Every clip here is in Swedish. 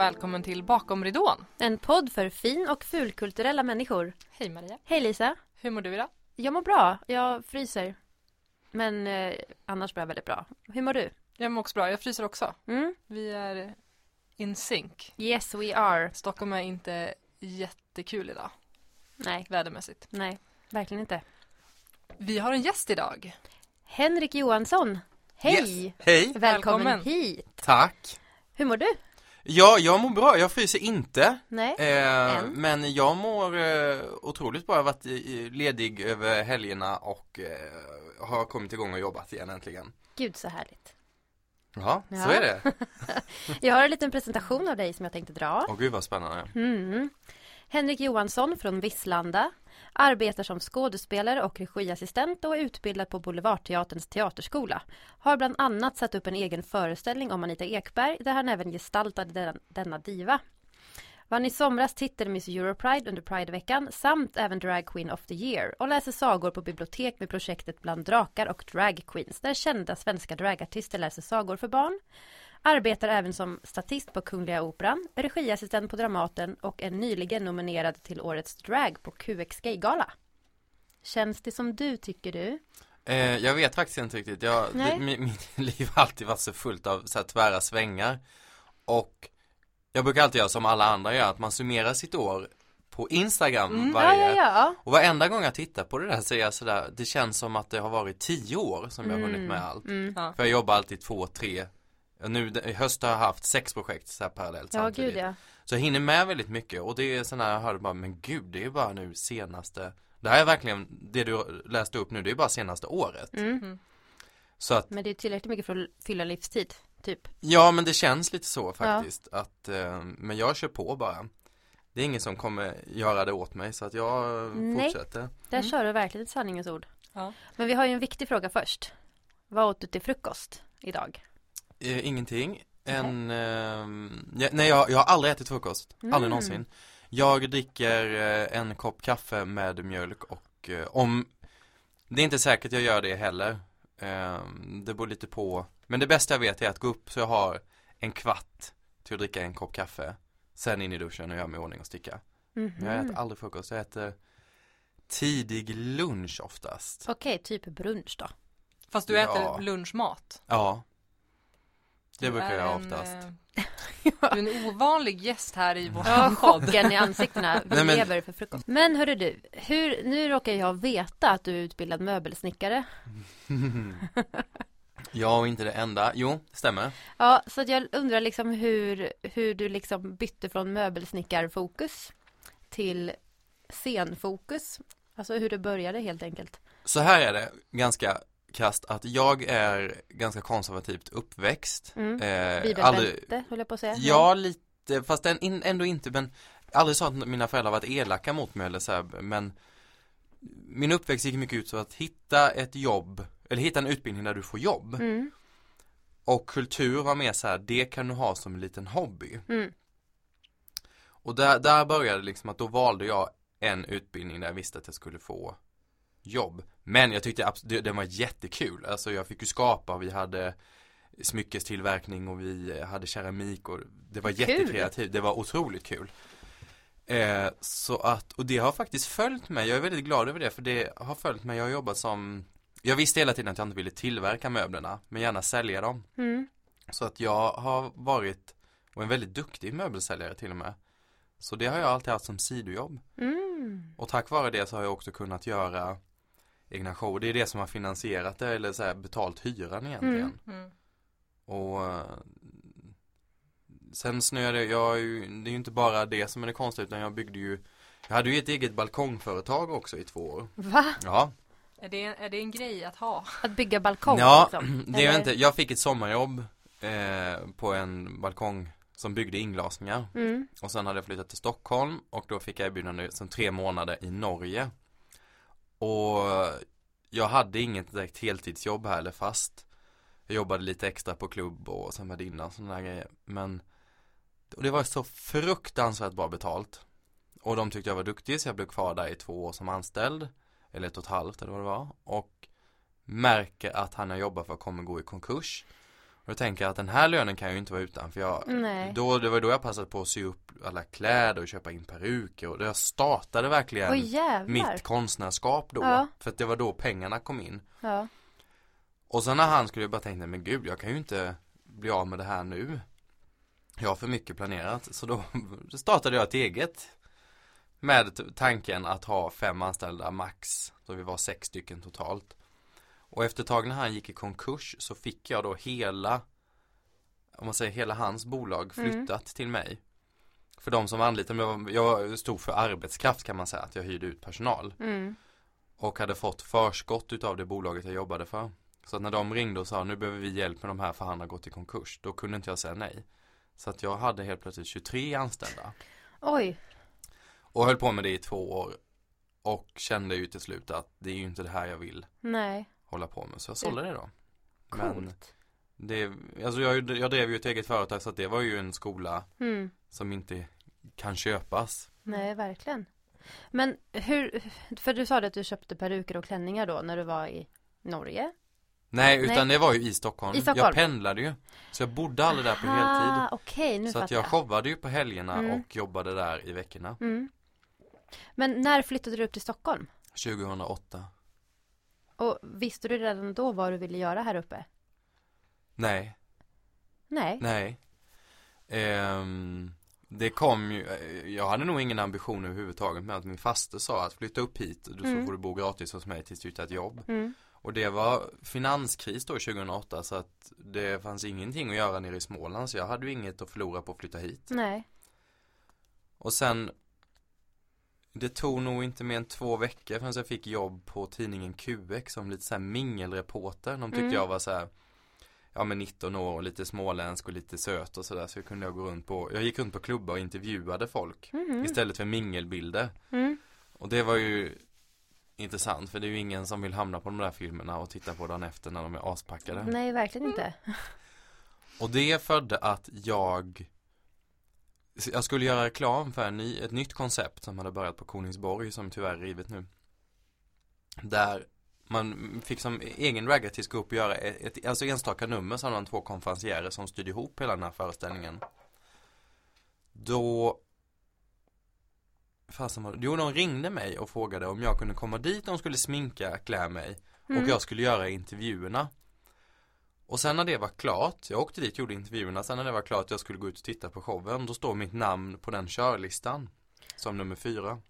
och välkommen till Bakom ridån. En podd för fin och fulkulturella människor. Hej Maria. Hej Lisa. Hur mår du idag? Jag mår bra. Jag fryser. Men eh, annars mår jag väldigt bra. Hur mår du? Jag mår också bra. Jag fryser också. Mm? Vi är in sync. Yes we are. Stockholm är inte jättekul idag Nej, vädermässigt. nej, verkligen inte. Vi har en gäst idag. Henrik Johansson. Hej! Yes. Hej! Välkommen, Välkommen. hit. Tack! Hur mår du? Ja, jag mår bra. Jag fryser inte. Nej? Eh, men jag mår eh, otroligt bra. Jag har varit ledig över helgerna och eh, har kommit igång och jobbat igen äntligen. Gud så härligt. Ja, Ja. så är det. Jag har en liten presentation av dig som jag tänkte dra. Åh gud vad spännande. Mm. Henrik Johansson från Visslanda arbetar som skådespelare och regiassistent och är utbildad på Boulevardteaterns teaterskola. Har bland annat satt upp en egen föreställning om Anita Ekberg där han även gestaltade den, denna diva. Vann i somras titeln Miss Europride under Prideveckan samt även Drag Queen of the Year och läser sagor på bibliotek med projektet Bland drakar och drag queens där kända svenska dragartister läser sagor för barn. Arbetar även som statist på Kungliga Operan, regiassistent på Dramaten och är nyligen nominerad till årets drag på QX Gaygala. Känns det som du tycker du? Eh, jag vet faktiskt inte riktigt. Jag, det, mi- mitt liv har alltid varit så fullt av så här tvära svängar. Och jag brukar alltid göra som alla andra gör, att man summerar sitt år på Instagram Mm. varje Ja, ja, ja. Och varenda gång jag tittar på det där så är jag sådär, det känns som att det har varit tio år som jag har hunnit med allt. Mm. Ja. För jag jobbar alltid två, tre, nu i höst har jag haft sex projekt så här parallellt Ja, samtidigt. gud ja. Så jag hinner med väldigt mycket och det är sådana jag hörde bara, men gud det är bara nu senaste, det här är verkligen, det du läste upp nu, det är bara senaste året. Mm. Så att, Men det är tillräckligt mycket för att fylla livstid, typ. ja men det känns lite så faktiskt, att, eh, men jag kör på bara. Det är ingen som kommer göra det åt mig så att jag Nej. fortsätter. Där Mm. kör du verkligen ett sanningens ord. Ja. Men vi har ju en viktig fråga först. Vad åt du till frukost idag? Eh, ingenting. En, ja, nej jag, jag har aldrig ätit frukost. Mm. Aldrig någonsin. Jag dricker eh, en kopp kaffe med mjölk och eh, om Det är inte säkert jag gör det heller. Ehm, det beror lite på. Men det bästa jag vet är att gå upp så jag har en kvart till att dricka en kopp kaffe. Sen in i duschen och göra mig i ordning och sticka. Men jag äter aldrig frukost. Jag äter tidig lunch oftast. Okej, typ brunch då. Fast du Ja. äter lunchmat. Ja. Det brukar jag en, oftast. eh, Du är en ovanlig gäst här i vår Ja, podd. chocken i ansiktena. Vi Nej, men- lever för frukost. Men hörru du, hur, nu råkar jag veta att du är utbildad möbelsnickare. Ja, och inte det enda. Jo, det stämmer. Ja, så att jag undrar liksom hur, hur du liksom bytte från möbelsnickarfokus till scenfokus. Alltså hur det började helt enkelt. Så här är det ganska krasst att jag är ganska konservativt uppväxt. Mm. Eh, Bibelbälte, höll jag på att säga. Ja, lite, fast ändå inte, men aldrig så att mina föräldrar varit elaka mot mig eller så här, men min uppväxt gick mycket ut så att hitta ett jobb, eller hitta en utbildning där du får jobb. Mm. Och kultur var mer så här, det kan du ha som en liten hobby. Mm. Och där, där började liksom att då valde jag en utbildning där jag visste att jag skulle få jobb. Men jag tyckte abs- det, den var jättekul. Alltså jag fick ju skapa, vi hade smyckestillverkning och vi hade keramik och det var Kul. jättekreativt. Det var otroligt kul. Eh, så att, och det har faktiskt följt mig. Jag är väldigt glad över det för det har följt mig. Jag har jobbat som jag visste hela tiden att jag inte ville tillverka möblerna men gärna sälja dem. Mm. Så att jag har varit och en väldigt duktig möbelsäljare till och med. Så det har jag alltid haft som sidojobb. Mm. Och tack vare det så har jag också kunnat göra egna show. Det är det som har finansierat det eller så här betalt hyran egentligen. Mm. Och eh, sen snöade jag ju, det är ju inte bara det som är det konstiga utan jag byggde ju Jag hade ju ett eget balkongföretag också i två år. Va? Ja, Är, det, är det en grej att ha? Att bygga balkong ja liksom? det är Eller? inte, jag fick ett sommarjobb eh, på en balkong som byggde inglasningar. Mm. Och sen hade jag flyttat till Stockholm och då fick jag erbjudande som tre månader i Norge. Och jag hade inget direkt heltidsjobb här eller fast. Jag jobbade lite extra på klubb och sen värdinna och sådana där grejer. Men och det var så fruktansvärt bra betalt. Och de tyckte jag var duktig så jag blev kvar där i två år som anställd. Eller ett och ett halvt eller vad det var. Och märker att han jag jobbar för kommer gå i konkurs. Och då tänker jag att den här lönen kan jag ju inte vara utan för jag Nej. då, Det var då jag passade på att sy upp alla kläder och köpa in peruker och jag startade verkligen jävlar. mitt konstnärskap då. Ja. För att det var då pengarna kom in. Ja. Och sen när han skulle jag bara tänka, men gud jag kan ju inte bli av med det här nu. Jag har för mycket planerat. Så då startade jag ett eget. Med tanken att ha fem anställda max. Så vi var sex stycken totalt. Och efter ett tag när han gick i konkurs så fick jag då hela Om man säger hela hans bolag Mm. flyttat till mig. För de som anlitade mig, jag stod för arbetskraft kan man säga, att jag hyrde ut personal. Mm. Och hade fått förskott utav det bolaget jag jobbade för. Så att när de ringde och sa nu behöver vi hjälp med de här för han har gått i konkurs. Då kunde inte jag säga nej. Så att jag hade helt plötsligt 23 anställda. Oj. Och höll på med det i två år. Och kände ju till slut att det är ju inte det här jag vill Nej. Hålla på med. Så jag sålde det då. Coolt. Men det, alltså jag, jag drev ju ett eget företag så att det var ju en skola Mm. som inte kan köpas. Nej, verkligen. Men hur, för du sa det att du köpte peruker och klänningar då när du var i Norge? Nej, utan Nej. det var ju i Stockholm. I Stockholm. Jag pendlade ju. Så jag bodde aldrig där på heltid. Ah, okej, nu Så att jag jag. showade ju på helgerna Mm. och jobbade där i veckorna. Mm. Men när flyttade du upp till Stockholm? 2008. Och visste du redan då vad du ville göra här uppe? Nej, Nej. nej. Ehm, det kom ju, eh, jag hade nog ingen ambition överhuvudtaget med att min faster sa att flytta upp hit, så Mm. får du bo gratis hos mig tills du hittar ett jobb. Mm. Och det var finanskris då 2008 så att det fanns ingenting att göra nere i Småland så jag hade ju inget att förlora på att flytta hit. Nej. Och sen Det tog nog inte mer än två veckor förrän jag fick jobb på tidningen QX som lite såhär mingelreporter. De tyckte Mm. jag var så här Ja men 19 år och lite småländsk och lite söt och sådär så kunde jag gå runt på Jag gick runt på klubbar och intervjuade folk Mhm. Istället för mingelbilder Mm. Och det var ju Intressant för det är ju ingen som vill hamna på de där filmerna och titta på dagen efter när de är aspackade Nej, verkligen inte. Och det födde att jag Jag skulle göra reklam för en ny, ett nytt koncept som hade börjat på Kolingsborg som tyvärr är rivet nu Där man fick som egen ragartist gå upp och göra ett, alltså enstaka nummer så hade man två konferencierer som styrde ihop hela den här föreställningen Då Fasen var? Jo, de ringde mig och frågade om jag kunde komma dit, de skulle sminka, klä mig Mm. och jag skulle göra intervjuerna Och sen när det var klart, jag åkte dit, gjorde intervjuerna, sen när det var klart jag skulle gå ut och titta på showen, då står mitt namn på den körlistan Som nummer fyra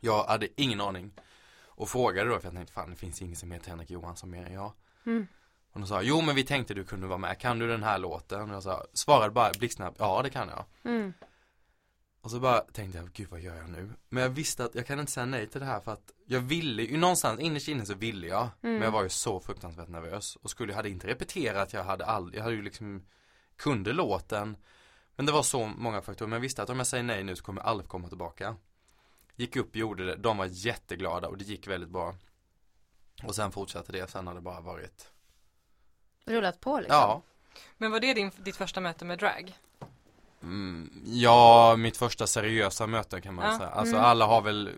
Jag hade ingen aning Och frågade då, för jag tänkte fan det finns ingen som heter Henrik Johansson mer än jag Mm. Och de sa, jo men vi tänkte du kunde vara med, kan du den här låten? Och jag sa, svarade bara blixtsnabbt, ja det kan jag Mm. Och så bara tänkte jag, gud vad gör jag nu? Men jag visste att jag kan inte säga nej till det här för att jag ville ju någonstans, innerst inne så ville jag. Mm. Men jag var ju så fruktansvärt nervös. Och skulle, jag hade inte repeterat, jag hade all, jag hade ju liksom, kunde låten. Men det var så många faktorer, men jag visste att om jag säger nej nu så kommer jag aldrig komma tillbaka. Gick upp, gjorde det, de var jätteglada och det gick väldigt bra. Och sen fortsatte det, sen har det bara varit, Rullat på liksom. ja. Men var det din, ditt första möte med drag? Mm, ja, mitt första seriösa möte kan man Ja. säga. Alltså Mm. alla har väl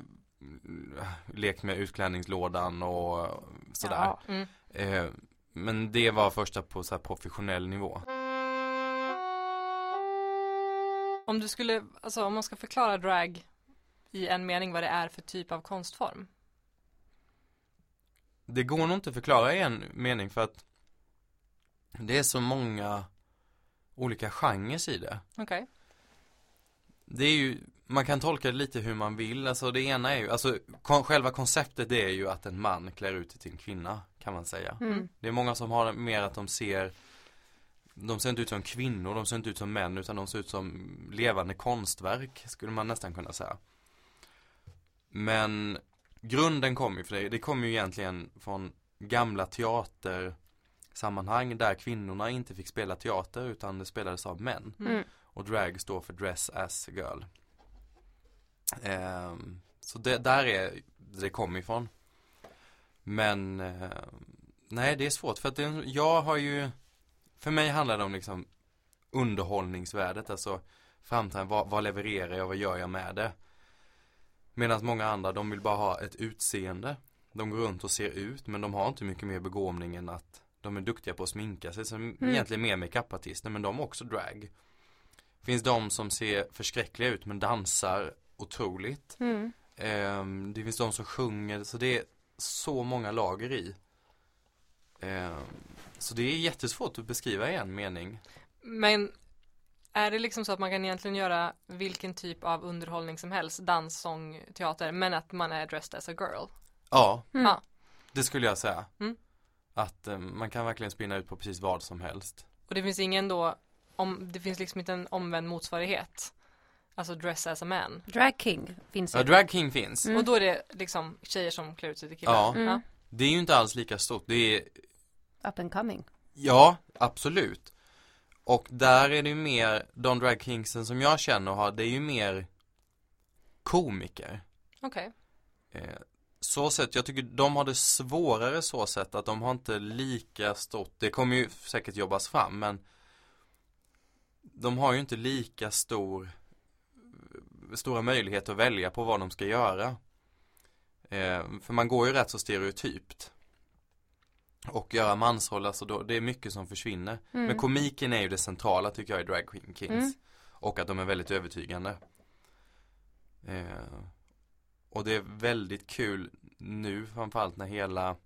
mm, lekt med utklädningslådan och sådär. Ja. Mm. Eh, men det var första på så här professionell nivå. Om du skulle, alltså om man ska förklara drag i en mening vad det är för typ av konstform. Det går nog inte att förklara i en mening för att det är så många olika genrer i det. Okej. Det är ju, man kan tolka det lite hur man vill. Alltså det ena är ju, alltså kon, själva konceptet det är ju att en man klär ut till en kvinna kan man säga. Mm. Det är många som har mer att de ser De ser inte ut som kvinnor, de ser inte ut som män utan de ser ut som levande konstverk skulle man nästan kunna säga. Men grunden kommer ju för det, det kommer ju egentligen från gamla teatersammanhang där kvinnorna inte fick spela teater utan det spelades av män. Mm. Och drag står för dress as a girl. Ehm, så det, där är det kommer ifrån. Men eh, nej det är svårt för att det, jag har ju För mig handlar det om liksom underhållningsvärdet, alltså framtiden, vad, vad levererar jag, vad gör jag med det? Medan många andra, de vill bara ha ett utseende. De går runt och ser ut, men de har inte mycket mer begåvning än att de är duktiga på att sminka sig som Mm. egentligen mer makeupartister men de har också drag. Finns de som ser förskräckliga ut men dansar otroligt. Mm. Ehm, det finns de som sjunger så det är så många lager i. Ehm, så det är jättesvårt att beskriva i en mening. Men är det liksom så att man kan egentligen göra vilken typ av underhållning som helst, dans, sång, teater, men att man är dressed as a girl? Ja, Mm. Ja. det skulle jag säga. Mm. Att eh, man kan verkligen spinna ut på precis vad som helst. Och det finns ingen då, om, det finns liksom inte en omvänd motsvarighet. Alltså dress as a man. Drag King finns ju. Ja, drag king finns. Mm. Och då är det liksom tjejer som klär ut sig till killar. Ja. Mm. Det är ju inte alls lika stort. Det är, Up and coming. ja, absolut. Och där är det ju mer, de drag kingsen som jag känner har, det är ju mer komiker. Okej. Eh, så sett, jag tycker de har det svårare så sett att de har inte lika stort, det kommer ju säkert jobbas fram men de har ju inte lika stor stora möjligheter att välja på vad de ska göra. Eh, för man går ju rätt så stereotypt. Och göra mansroller, alltså då, det är mycket som försvinner. Mm. Men komiken är ju det centrala tycker jag i Drag Queen Kings. Mm. Och att de är väldigt övertygande. Eh, och det är väldigt kul nu framförallt när hela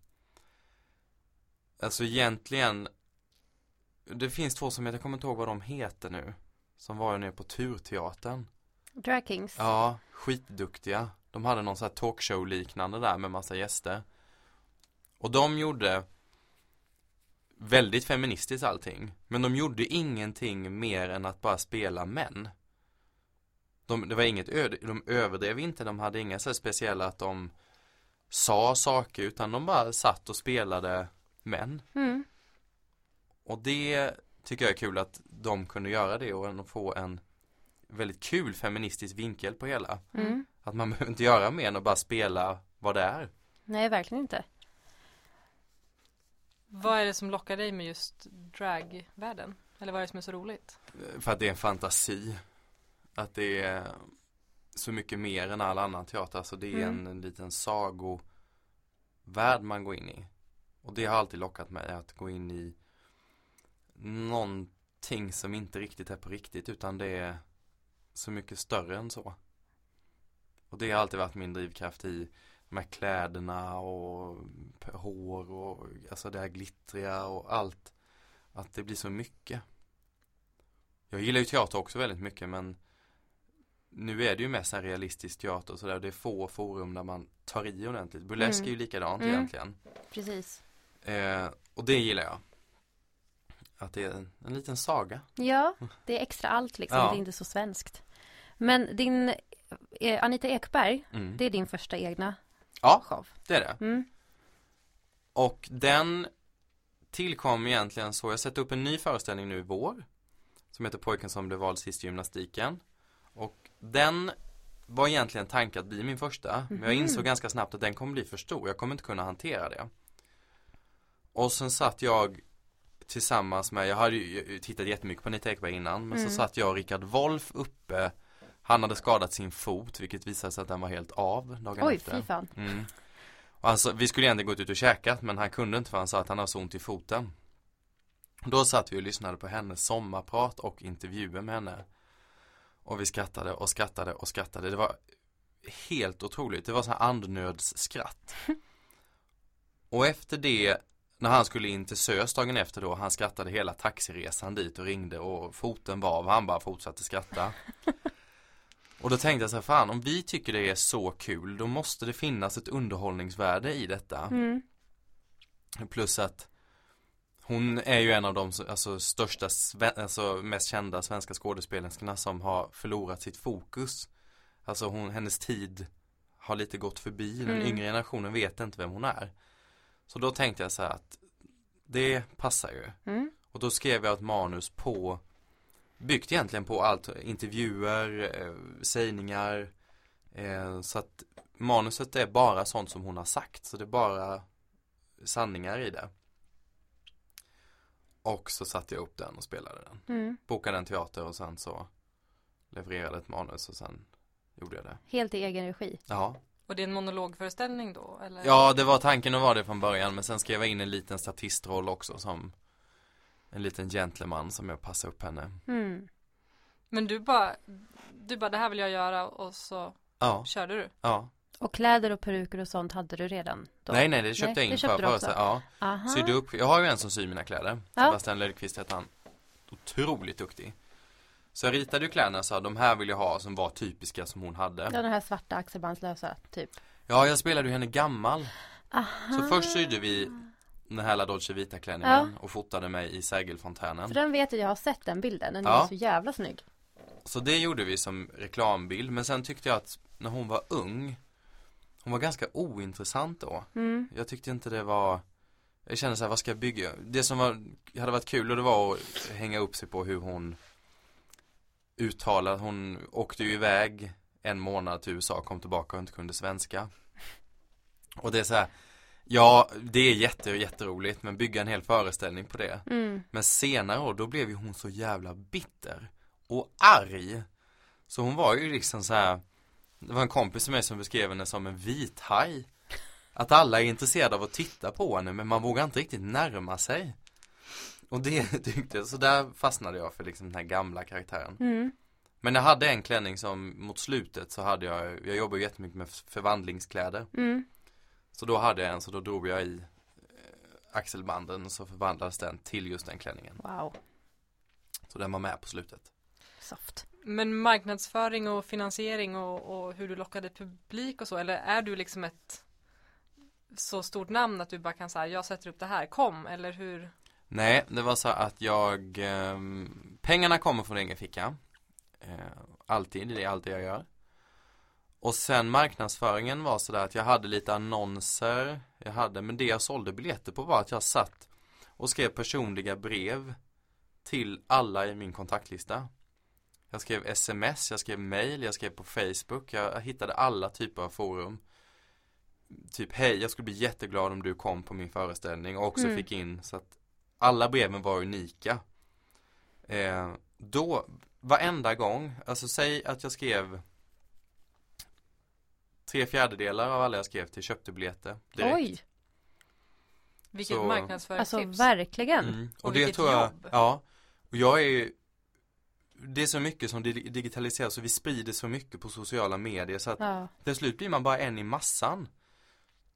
Alltså egentligen Det finns två som heter, jag kommer inte ihåg vad de heter nu Som var ju nere på Turteatern. Drag Kings. Ja, skitduktiga. De hade någon sån här talkshow liknande där med massa gäster. Och de gjorde Väldigt feministiskt allting Men de gjorde ingenting mer än att bara spela män de, Det var inget öde, de överdrev inte, de hade inga så speciella att de Sa saker utan de bara satt och spelade män Mm. Och det tycker jag är kul att de kunde göra det och få en Väldigt kul feministisk vinkel på hela Mm. Att man behöver inte göra mer än att bara spela vad det är Nej, verkligen inte. Vad är det som lockar dig med just dragvärlden? Eller vad är det som är så roligt? För att det är en fantasi Att det är så mycket mer än all annan teater. Alltså det är Mm. en, en liten sagovärld man går in i. Och det har alltid lockat mig att gå in i Någonting som inte riktigt är på riktigt utan det är så mycket större än så. Och det har alltid varit min drivkraft i de här kläderna och hår och alltså det här glittriga och allt. Att det blir så mycket. Jag gillar ju teater också väldigt mycket men Nu är det ju mest en realistisk teater och sådär Det är få forum där man tar i ordentligt Burlesk Mm. är ju likadant Mm. egentligen Precis. eh, Och det gillar jag Att det är en, en liten saga Ja, det är extra allt liksom. Ja. Det är inte så svenskt. Men din eh, Anita Ekberg, mm. det är din första egna Ja. show. Det är det Mm. Och den tillkom egentligen så, jag sätter upp en ny föreställning nu i vår Som heter Pojken som blev vald sist i gymnastiken Och den var egentligen tanken att bli min första Men jag Mhm. insåg ganska snabbt att den kommer bli för stor, jag kommer inte kunna hantera det Och sen satt jag tillsammans med, jag hade ju tittat jättemycket på Anita Ekberg innan Men Mm. så satt jag och Rickard Wolff uppe Han hade skadat sin fot vilket visade sig att den var helt av dagen Oj, efter fy fan. Mm. Och alltså, vi skulle egentligen gått ut och käkat men han kunde inte för han sa att han har så ont i foten. Då satt vi och lyssnade på hennes sommarprat och intervjuer med henne. Och vi skrattade och skrattade och skrattade. Det var helt otroligt. Det var så här andnödsskratt. och efter det, när han skulle in till SÖS dagen efter då, han skrattade hela taxiresan dit och ringde och foten var av, han bara fortsatte skratta. Och då tänkte jag så här, fan om vi tycker det är så kul då måste det finnas ett underhållningsvärde i detta. Mm. Plus att hon är ju en av de alltså, största, alltså mest kända svenska skådespelerskorna som har förlorat sitt fokus. Alltså hon, hennes tid har lite gått förbi. Den Mm. yngre generationen vet inte vem hon är. Så då tänkte jag så här att det passar ju. Mm. Och då skrev jag ett manus på Byggt egentligen på allt Intervjuer, eh, sägningar eh, Så att manuset är bara sånt som hon har sagt Så det är bara sanningar i det Och så satte jag upp den och spelade den Mm. Bokade en teater och sen så Levererade ett manus och sen Gjorde jag det Helt i egen regi. Ja Och det är en monologföreställning då? Eller? Ja, det var tanken att vara det från början men sen skrev jag in en liten statistroll också som en liten gentleman som jag passade upp henne. Mm. Men du bara, du bara det här vill jag göra och så Ja, körde du? ja. Och kläder och peruker och sånt hade du redan då? Nej, nej, det köpte Nej, jag in köpte för också. Ja, Aha. sydde upp. Jag har ju en som syr mina kläder. Ja. Sebastian Lödqvist heter han. Otroligt duktig. Så jag ritade ju kläderna så här, de här vill jag ha som var typiska som hon hade. Ja, den här svarta axelbandslösa, typ. Ja, jag spelade ju henne gammal. Aha. Så först sydde vi den här La Dolce Vita klänningen och fotade mig i Sergelfontänen. För den vet jag, jag har sett den bilden. Den Ja. är så jävla snygg. Så det gjorde vi som reklambild. Men sen tyckte jag att när hon var ung, hon var ganska ointressant då. Mm. Jag tyckte inte det var Jag kände så här, vad ska jag bygga? Det som var, hade varit kul och det var att hänga upp sig på hur hon uttalade, hon åkte ju iväg en månad till USA, kom tillbaka och inte kunde svenska. Och det är så här, ja det är jätte, jätteroligt men bygga en hel föreställning på det. Mm. Men senare år, då blev ju hon så jävla bitter och arg. Så hon var ju liksom så här. Det var en kompis till mig som beskrev henne som en vithaj. Att alla är intresserade av att titta på henne men man vågar inte riktigt närma sig. Och det tyckte jag, så där fastnade jag för liksom den här gamla karaktären. Mm. Men jag hade en klänning som mot slutet så hade jag, jag jobbar ju jättemycket med förvandlingskläder. Mm. Så då hade jag en så då drog jag i eh, axelbanden och så förvandlades den till just den klänningen. Wow. Så den var med på slutet. Soft. Men marknadsföring och finansiering och, och hur du lockade publik och så, eller är du liksom ett så stort namn att du bara kan säga jag sätter upp det här, kom, eller hur? Nej, det var så att jag ehm, Pengarna kommer från egen ficka. Eh, Alltid, det är allt jag gör. Och sen marknadsföringen var sådär att jag hade lite annonser. Jag hade, men det jag sålde biljetter på var att jag satt Och skrev personliga brev Till alla i min kontaktlista. Jag skrev sms, jag skrev mail, jag skrev på Facebook Jag hittade alla typer av forum Typ hej, jag skulle bli jätteglad om du kom på min föreställning och också Mm. fick in så att alla breven var unika. Eh, då, varenda gång, alltså säg att jag skrev tre fjärdedelar av alla jag skrev till köpte biljetter direkt. Oj, Vilket marknadsföringstips. alltså verkligen. Mm. Och Och, det tror jag, jobb. ja. Och jag är ju det är så mycket som di- digitaliseras och vi sprider så mycket på sociala medier så att Ja. till slut blir man bara en i massan.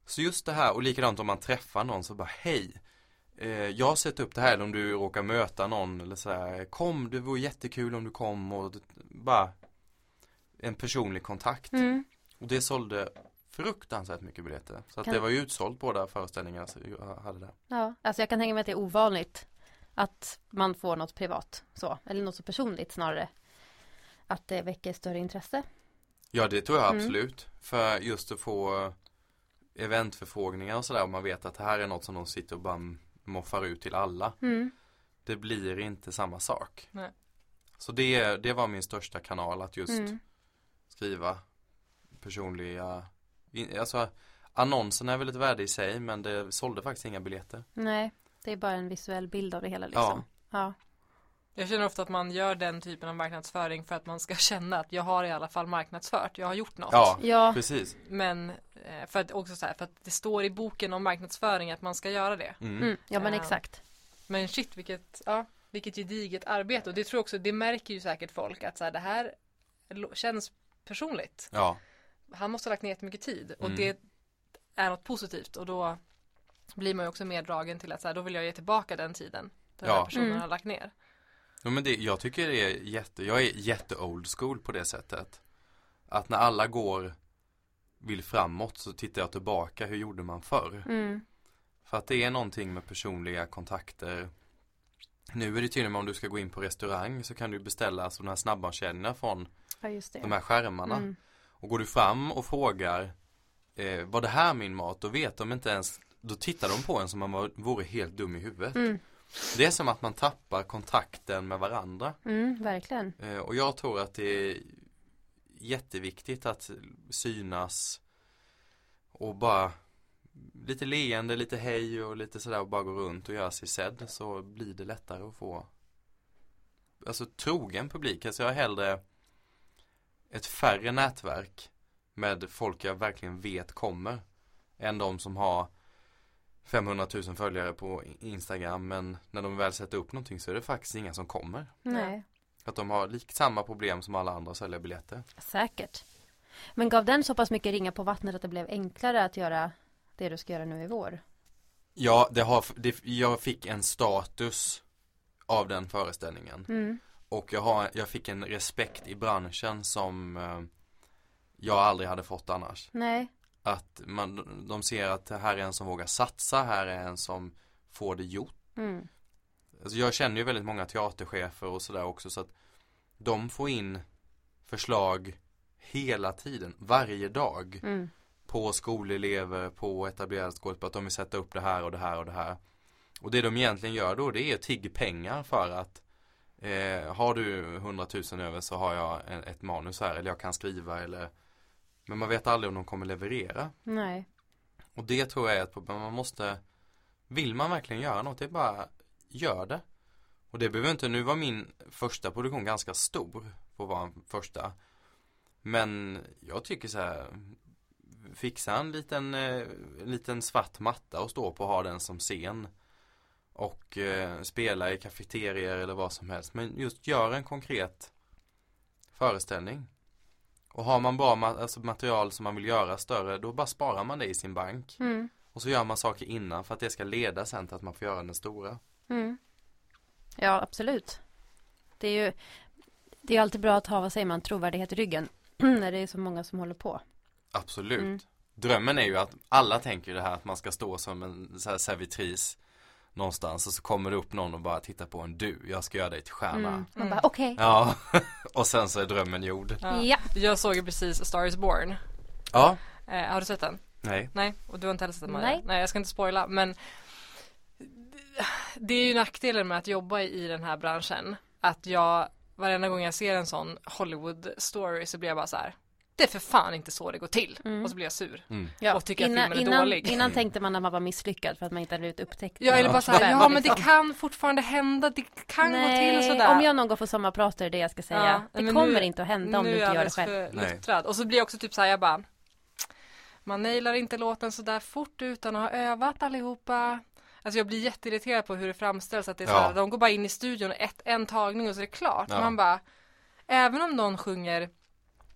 Så just det här och likadant om man träffar någon så bara hej eh, Jag har sett upp det här om du råkar möta någon eller så här Kom, det vore jättekul om du kom och det- bara En personlig kontakt Mm. Och det sålde fruktansvärt mycket biljetter Så att Kan- det var ju utsålt båda föreställningarna som jag hade där Ja, alltså jag kan tänka mig att det är ovanligt att man får något privat så, eller något så personligt snarare. Att det väcker större intresse. Ja det tror jag Mm. absolut För just att få Eventförfrågningar och sådär och man vet att det här är något som de sitter och bara moffar ut till alla Mm. Det blir inte samma sak Nej. Så det, det var min största kanal att just Mm. skriva personliga Alltså annonsen är väl ett värde i sig men det sålde faktiskt inga biljetter Nej, det är bara en visuell bild av det hela liksom. Ja. Jag känner ofta att man gör den typen av marknadsföring för att man ska känna att jag har i alla fall marknadsfört, jag har gjort något. Ja, Ja, precis Men eh, för att också så här, för att det står i boken om marknadsföring att man ska göra det. mm. mm. ja men Ja. exakt. Men shit vilket, ja, vilket gediget arbete och det tror jag också, det märker ju säkert folk att så här, det här känns personligt. Ja, Han måste ha lagt ner jättemycket tid och Mm. det är något positivt och då blir man ju också mer dragen till att så här, då vill jag ge tillbaka den tiden den här Ja. personen Mm. har lagt ner. ja men det, jag tycker det är jätte, jag är jätte old school på det sättet Att när alla går vill framåt så tittar jag tillbaka, hur gjorde man förr? Mm. För att det är någonting med personliga kontakter Nu är det tydligen om du ska gå in på restaurang så kan du beställa sådana här snabbmatskedjorna från Ja just det. de här skärmarna Mm. Och går du fram och frågar eh, Var det här min mat? Då vet de inte ens Då tittar de på en som om man vore helt dum i huvudet Mm. Det är som att man tappar kontakten med varandra Mm, verkligen. eh, Och jag tror att det är Jätteviktigt att synas Och bara Lite leende, lite hej och lite sådär och bara gå runt och göra sig sedd Så blir det lättare att få Alltså trogen publik, alltså jag har hellre Ett färre nätverk med folk jag verkligen vet kommer. Än de som har 500 000 följare på Instagram men när de väl sätter upp någonting så är det faktiskt inga som kommer. Nej, Att de har lik samma problem som alla andra att sälja biljetter. säkert. Men gav den så pass mycket ringa på vattnet att det blev enklare att göra det du ska göra nu i vår? Ja, det har, det, jag fick en status av den föreställningen. Mm. Och jag, har, jag fick en respekt i branschen som eh, jag aldrig hade fått annars. Nej. Att man, de ser att här är en som vågar satsa, här är en som får det gjort. Mm. Alltså jag känner ju väldigt många teaterchefer och sådär också så att de får in förslag hela tiden, varje dag Mm. på skolelever, på etablerade skådespelare att de vill sätta upp det här och det här och det här. Och det de egentligen gör då det är att tigga pengar för att eh, har du 100 000 över så har jag ett manus här eller jag kan skriva eller men man vet aldrig om de kommer leverera. Nej. Och det tror jag är ett problem. Man måste Vill man verkligen göra något, det är bara Gör det. Och det behöver inte, nu var min första produktion ganska stor För att vara en första Men jag tycker så här Fixa en liten, eh, liten svart matta och stå på och ha den som scen Och eh, spela i kafeterier eller vad som helst Men just gör en konkret Föreställning och har man bra ma- alltså material som man vill göra större då bara sparar man det i sin bank. Mm. Och så gör man saker innan för att det ska leda sen till att man får göra den stora. Mm. Ja, absolut. Det är ju Det är alltid bra att ha, vad säger man, trovärdighet i ryggen när det är så många som håller på. Absolut. Mm. Drömmen är ju att alla tänker det här att man ska stå som en servitris någonstans och så kommer det upp någon och bara tittar på en du, jag ska göra dig till stjärna. Mm. Man Mm. bara okej. Ja, och sen så är drömmen gjord. Ja. Ja. Jag såg ju precis A Star Is Born. Ja, Eh, har du sett den? nej. Nej, och du har inte heller sett den Maria? Nej. Nej, jag ska inte spoila men Det är ju nackdelen med att jobba i den här branschen Att jag Varenda gång jag ser en sån Hollywood story så blir jag bara så här. Det är för fan inte så det går till Mm. och så blir jag sur Mm. Ja. Och tycker att innan, filmen är innan, dålig. innan tänkte man att man var misslyckad för att man inte hade blivit upptäckt. Ja eller bara så här, ja men det kan fortfarande hända, det kan gå Nej, till sådär om jag någon gång får sommarprata är det jag ska säga. Ja, det kommer nu- inte att hända om nu du är inte jag gör det själv. för Nej. luttrad. Och så blir jag också typ såhär, jag bara Man nailar inte låten sådär fort utan att ha övat allihopa Alltså jag blir jätteirriterad på hur det framställs att det är Ja. såhär, de går bara in i studion ett, en tagning och så är det klart. Ja. Man bara Även om någon sjunger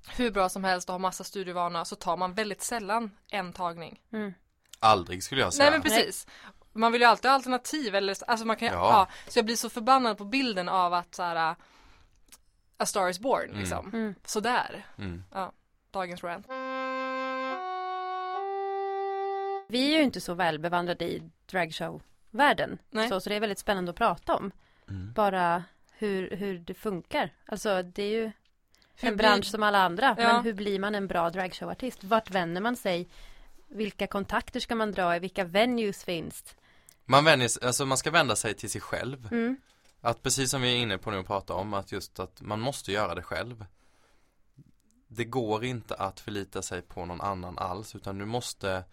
hur bra som helst och har massa studievana så tar man väldigt sällan en tagning. Mm. Aldrig skulle jag säga. Nej men precis. Man vill ju alltid ha alternativ eller alltså man kan Ja. ja. Så jag blir så förbannad på bilden av att såhär A Star Is Born Mm. liksom. Mm. Sådär. Mm. Dagens rant. Vi är ju inte så välbevandrade i dragshow-världen. Så, så det är väldigt spännande att prata om. Mm. Bara hur, hur det funkar. Alltså det är ju en blir- bransch som alla andra. Ja. Men hur blir man en bra dragshowartist? Vart vänder man sig? Vilka kontakter ska man dra i? Vilka venues finns? Man, vänder, alltså man ska vända sig till sig själv. Mm. Att precis som vi är inne på nu och pratar om att just att man måste göra det själv. Det går inte att förlita sig på någon annan alls utan du måste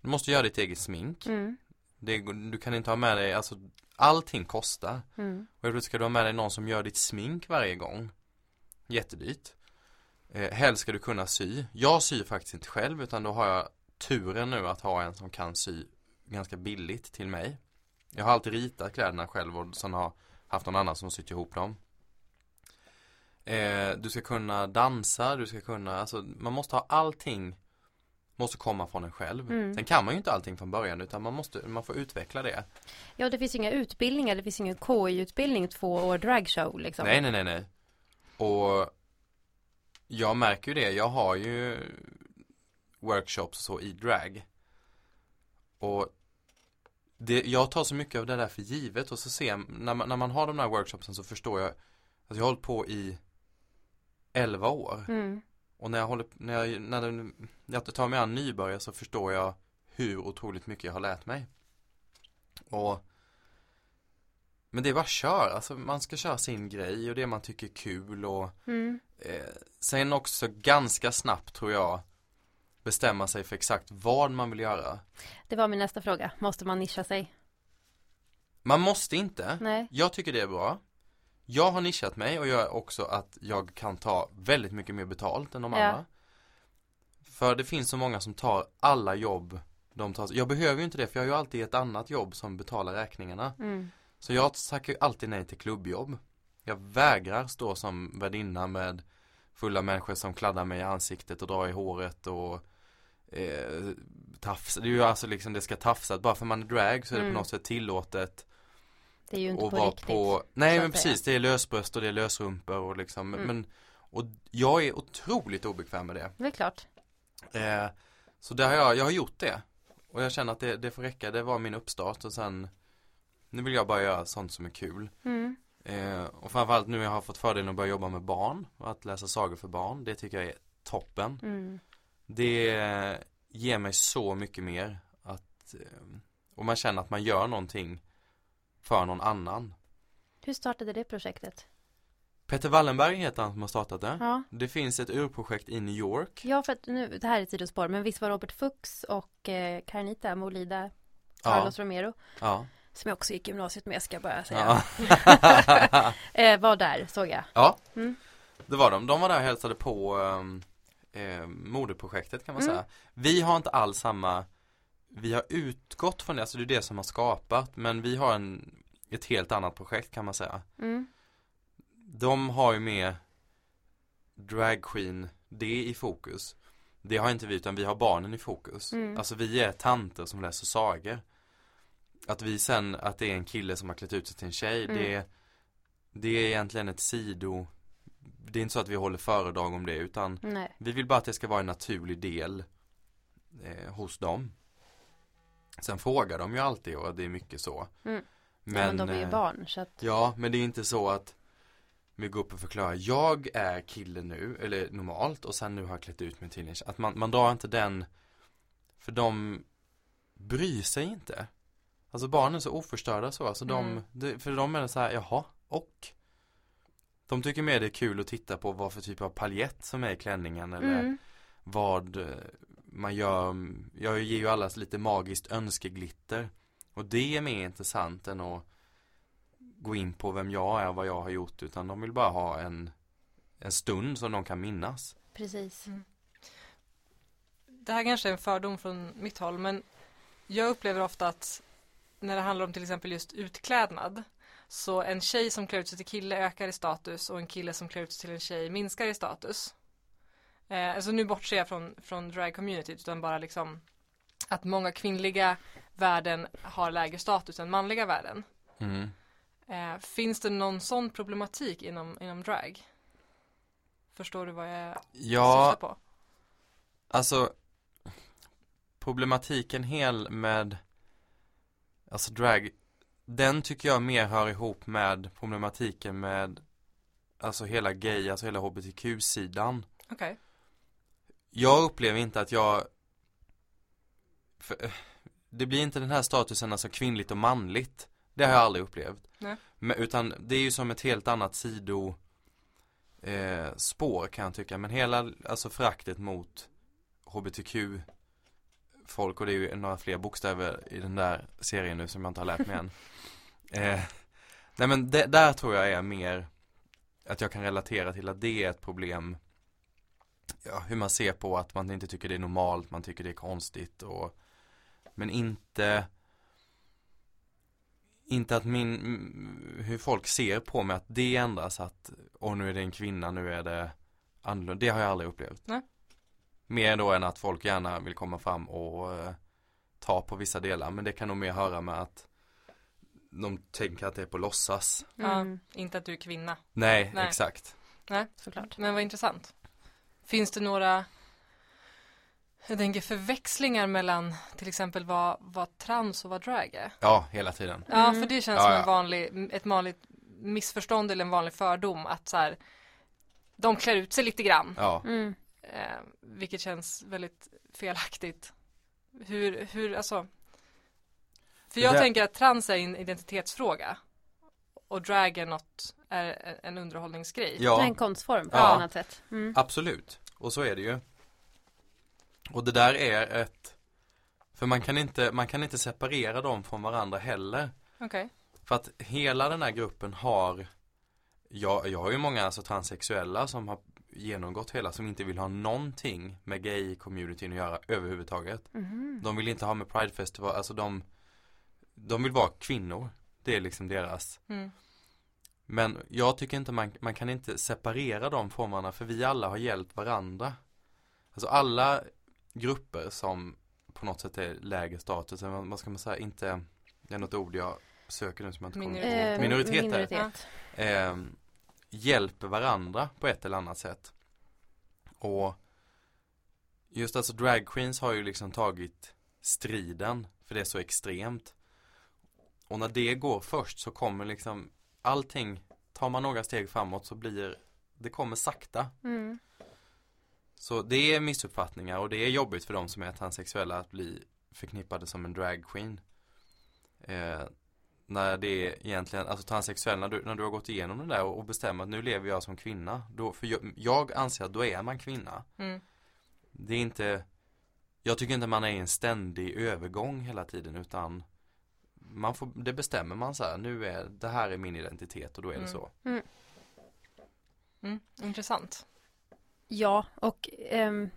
Du måste göra ditt eget smink. Mm. Det, du kan inte ha med dig, alltså allting kostar. Mm. Och ska du ha med dig någon som gör ditt smink varje gång. Jättedyrt. Eh, helst ska du kunna sy. Jag syr faktiskt inte själv utan då har jag turen nu att ha en som kan sy ganska billigt till mig. Jag har alltid ritat kläderna själv och sen har haft någon annan som sytt ihop dem. Eh, du ska kunna dansa, du ska kunna, alltså man måste ha allting Måste komma från en själv. Mm. Sen kan man ju inte allting från början utan man måste, man får utveckla det. Ja, det finns inga utbildningar. Det finns ingen KI-utbildning, två år dragshow liksom. Nej, nej, nej, nej. Och jag märker ju det. Jag har ju workshops så i drag. Och det, jag tar så mycket av det där för givet och så ser när man, när man har de där workshopsen så förstår jag att jag har hållit på i 11 år. Mm. Och när jag håller, när jag, när det- när jag tar mig an nybörjare så förstår jag hur otroligt mycket jag har lärt mig. Och Men det är bara kör, alltså man ska köra sin grej och det man tycker är kul och Mm. eh, Sen också ganska snabbt tror jag Bestämma sig för exakt vad man vill göra Det var min nästa fråga. Måste man nischa sig? Man måste inte Nej. Jag tycker det är bra Jag har nischat mig och gör också att jag kan ta väldigt mycket mer betalt än de Ja. andra För det finns så många som tar alla jobb de tar. Jag behöver ju inte det för jag har ju alltid ett annat jobb som betalar räkningarna. Mm. Så jag tackar ju alltid nej till klubbjobb. Jag vägrar stå som värdinna med fulla människor som kladdar mig i ansiktet och drar i håret och eh, tafs. Det är ju alltså liksom det ska tafsas. Bara för man är drag så är det Mm. på något sätt tillåtet Det är ju inte och på riktigt. på Nej men precis, det är lösbröst och det är lösrumpor och liksom Mm. men Och jag är otroligt obekväm med det Det är klart. eh, Så där har jag, jag har gjort det Och jag känner att det, det får räcka, det var min uppstart och sen Nu vill jag bara göra sånt som är kul Mm. eh, Och framförallt nu jag har fått fördelen att börja jobba med barn och att läsa sagor för barn Det tycker jag är toppen Mm. Det ger mig så mycket mer att eh, Och man känner att man gör någonting För någon annan Hur startade det projektet? Peter Wallenberg heter han som har startat det Ja. Det finns ett urprojekt i New York Ja, för att nu, det här är ett sidospår, men visst var Robert Fuchs och eh, Carnita Molida Carlos Romero, Ja, som jag också gick gymnasiet med ska jag bara säga, ja. eh, var där såg jag. ja. Mm. det var de. De var där och hälsade på eh, modeprojektet kan man Mm. säga Vi har inte alls samma Vi har utgått från det, alltså det är det som har skapat Men vi har en Ett helt annat projekt kan man säga Mm. De har ju med Drag Queen Det i fokus Det har inte vi utan vi har barnen i fokus Mm. Alltså vi är tanter som läser sagor Att vi sen, att det är en kille som har klätt ut sig till en tjej Mm. det, det är egentligen ett sido Det är inte så att vi håller föredrag om det utan Nej. Vi vill bara att det ska vara en naturlig del eh, Hos dem Sen frågar de ju alltid och det är mycket så Mm. Men, ja, men de är ju eh, barn så att Ja, men det är inte så att vi går upp och förklarar jag är kille nu, eller normalt och sen nu har jag klätt ut mig till en tjej. Att man, man drar inte den För de bryr sig inte Alltså barnen är så oförstörda så, alltså de, Mm. för de är det så här, jaha, och? De tycker mer det är kul att titta på vad för typ av paljett som är i klänningen eller mm. vad eh, man gör Jag ger ju alla lite magiskt önskeglitter Och det är mer intressant än att Gå in på vem jag är och vad jag har gjort utan de vill bara ha en En stund som de kan minnas precis. Det här kanske är en fördom från mitt håll men jag upplever ofta att när det handlar om till exempel just utklädnad så en tjej som klär ut sig till kille ökar i status och en kille som klär ut sig till en tjej minskar i status. Eh, alltså nu bortser jag från, från drag community utan bara liksom att många kvinnliga värden har lägre status än manliga värden. mm. Eh, finns det någon sån problematik inom, inom drag? Förstår du vad jag Ja, syftar på? alltså Problematiken hel med Alltså drag Den tycker jag mer hör ihop med problematiken med Alltså hela gay, alltså hela hbtq-sidan Okej. Jag upplever inte att jag för, eh, Det blir inte den här statusen alltså kvinnligt och manligt Det har jag aldrig upplevt Nej. Men, Utan det är ju som ett helt annat sido eh, Spår kan jag tycka Men hela alltså föraktet mot HBTQ Folk och det är ju några fler bokstäver i den där serien nu som jag inte har lärt mig än. Eh, Nej men det, där tror jag är mer Att jag kan relatera till att det är ett problem ja, hur man ser på att man inte tycker det är normalt, man tycker det är konstigt och Men inte Inte att min, hur folk ser på mig att det ändras att Åh nu är det en kvinna, nu är det annorlunda, det har jag aldrig upplevt. Nej. Mer då än att folk gärna vill komma fram och eh, ta på vissa delar, men det kan nog mer höra med att De tänker att det är på låtsas Mm. Ja, inte att du är kvinna. Nej, Nej. exakt Såklart. Men vad intressant. Finns det några jag tänker förväxlingar mellan till exempel vad, vad trans och vad drag är? Ja, hela tiden Ja, Mm. för det känns Ja, som ja. en vanlig, ett vanligt missförstånd eller en vanlig fördom att så här, de klär ut sig lite grann, Ja, Mm. Eh, vilket känns väldigt felaktigt. Hur, hur, alltså. För jag tänker att trans är en identitetsfråga och drag är något, är en- underhållningsgrej. Det är ja en konstform på Ja. ett annat sätt. Mm. Absolut, och så är det ju Och det där är ett För man kan inte, man kan inte separera dem från varandra heller Okej. För att hela den här gruppen har Jag, jag har ju många alltså transsexuella som har genomgått hela som inte vill ha någonting med gay-communityn att göra överhuvudtaget. Mhm. De vill inte ha med Pride Festival, alltså de De vill vara kvinnor. Det är liksom deras Mm. Men jag tycker inte man, man kan inte separera de formerna för vi alla har hjälpt varandra. Alltså alla grupper som på något sätt är lägre status, vad ska man säga, inte, det är något ord jag söker nu som jag inte kommer Minoritet. ihåg. Minoriteter. minoritet. Eh, hjälper varandra på ett eller annat sätt. Och just alltså drag queens har ju liksom tagit striden för det är så extremt. Och när det går först så kommer liksom allting, tar man några steg framåt så blir det kommer sakta. Mm. Så det är missuppfattningar och det är jobbigt för de som är transsexuella att bli förknippade som en drag queen. Eh, när det är egentligen, alltså transsexuell, när du, när du har gått igenom det där och, och bestämmer att nu lever jag som kvinna. Då, för jag, jag anser att då är man kvinna. Mm. Det är inte, jag tycker inte man är i en ständig övergång hela tiden utan man får, det bestämmer man så här, nu är, det här är min identitet och då är det Mm. så. Mm. Intressant. Ja, och ehm,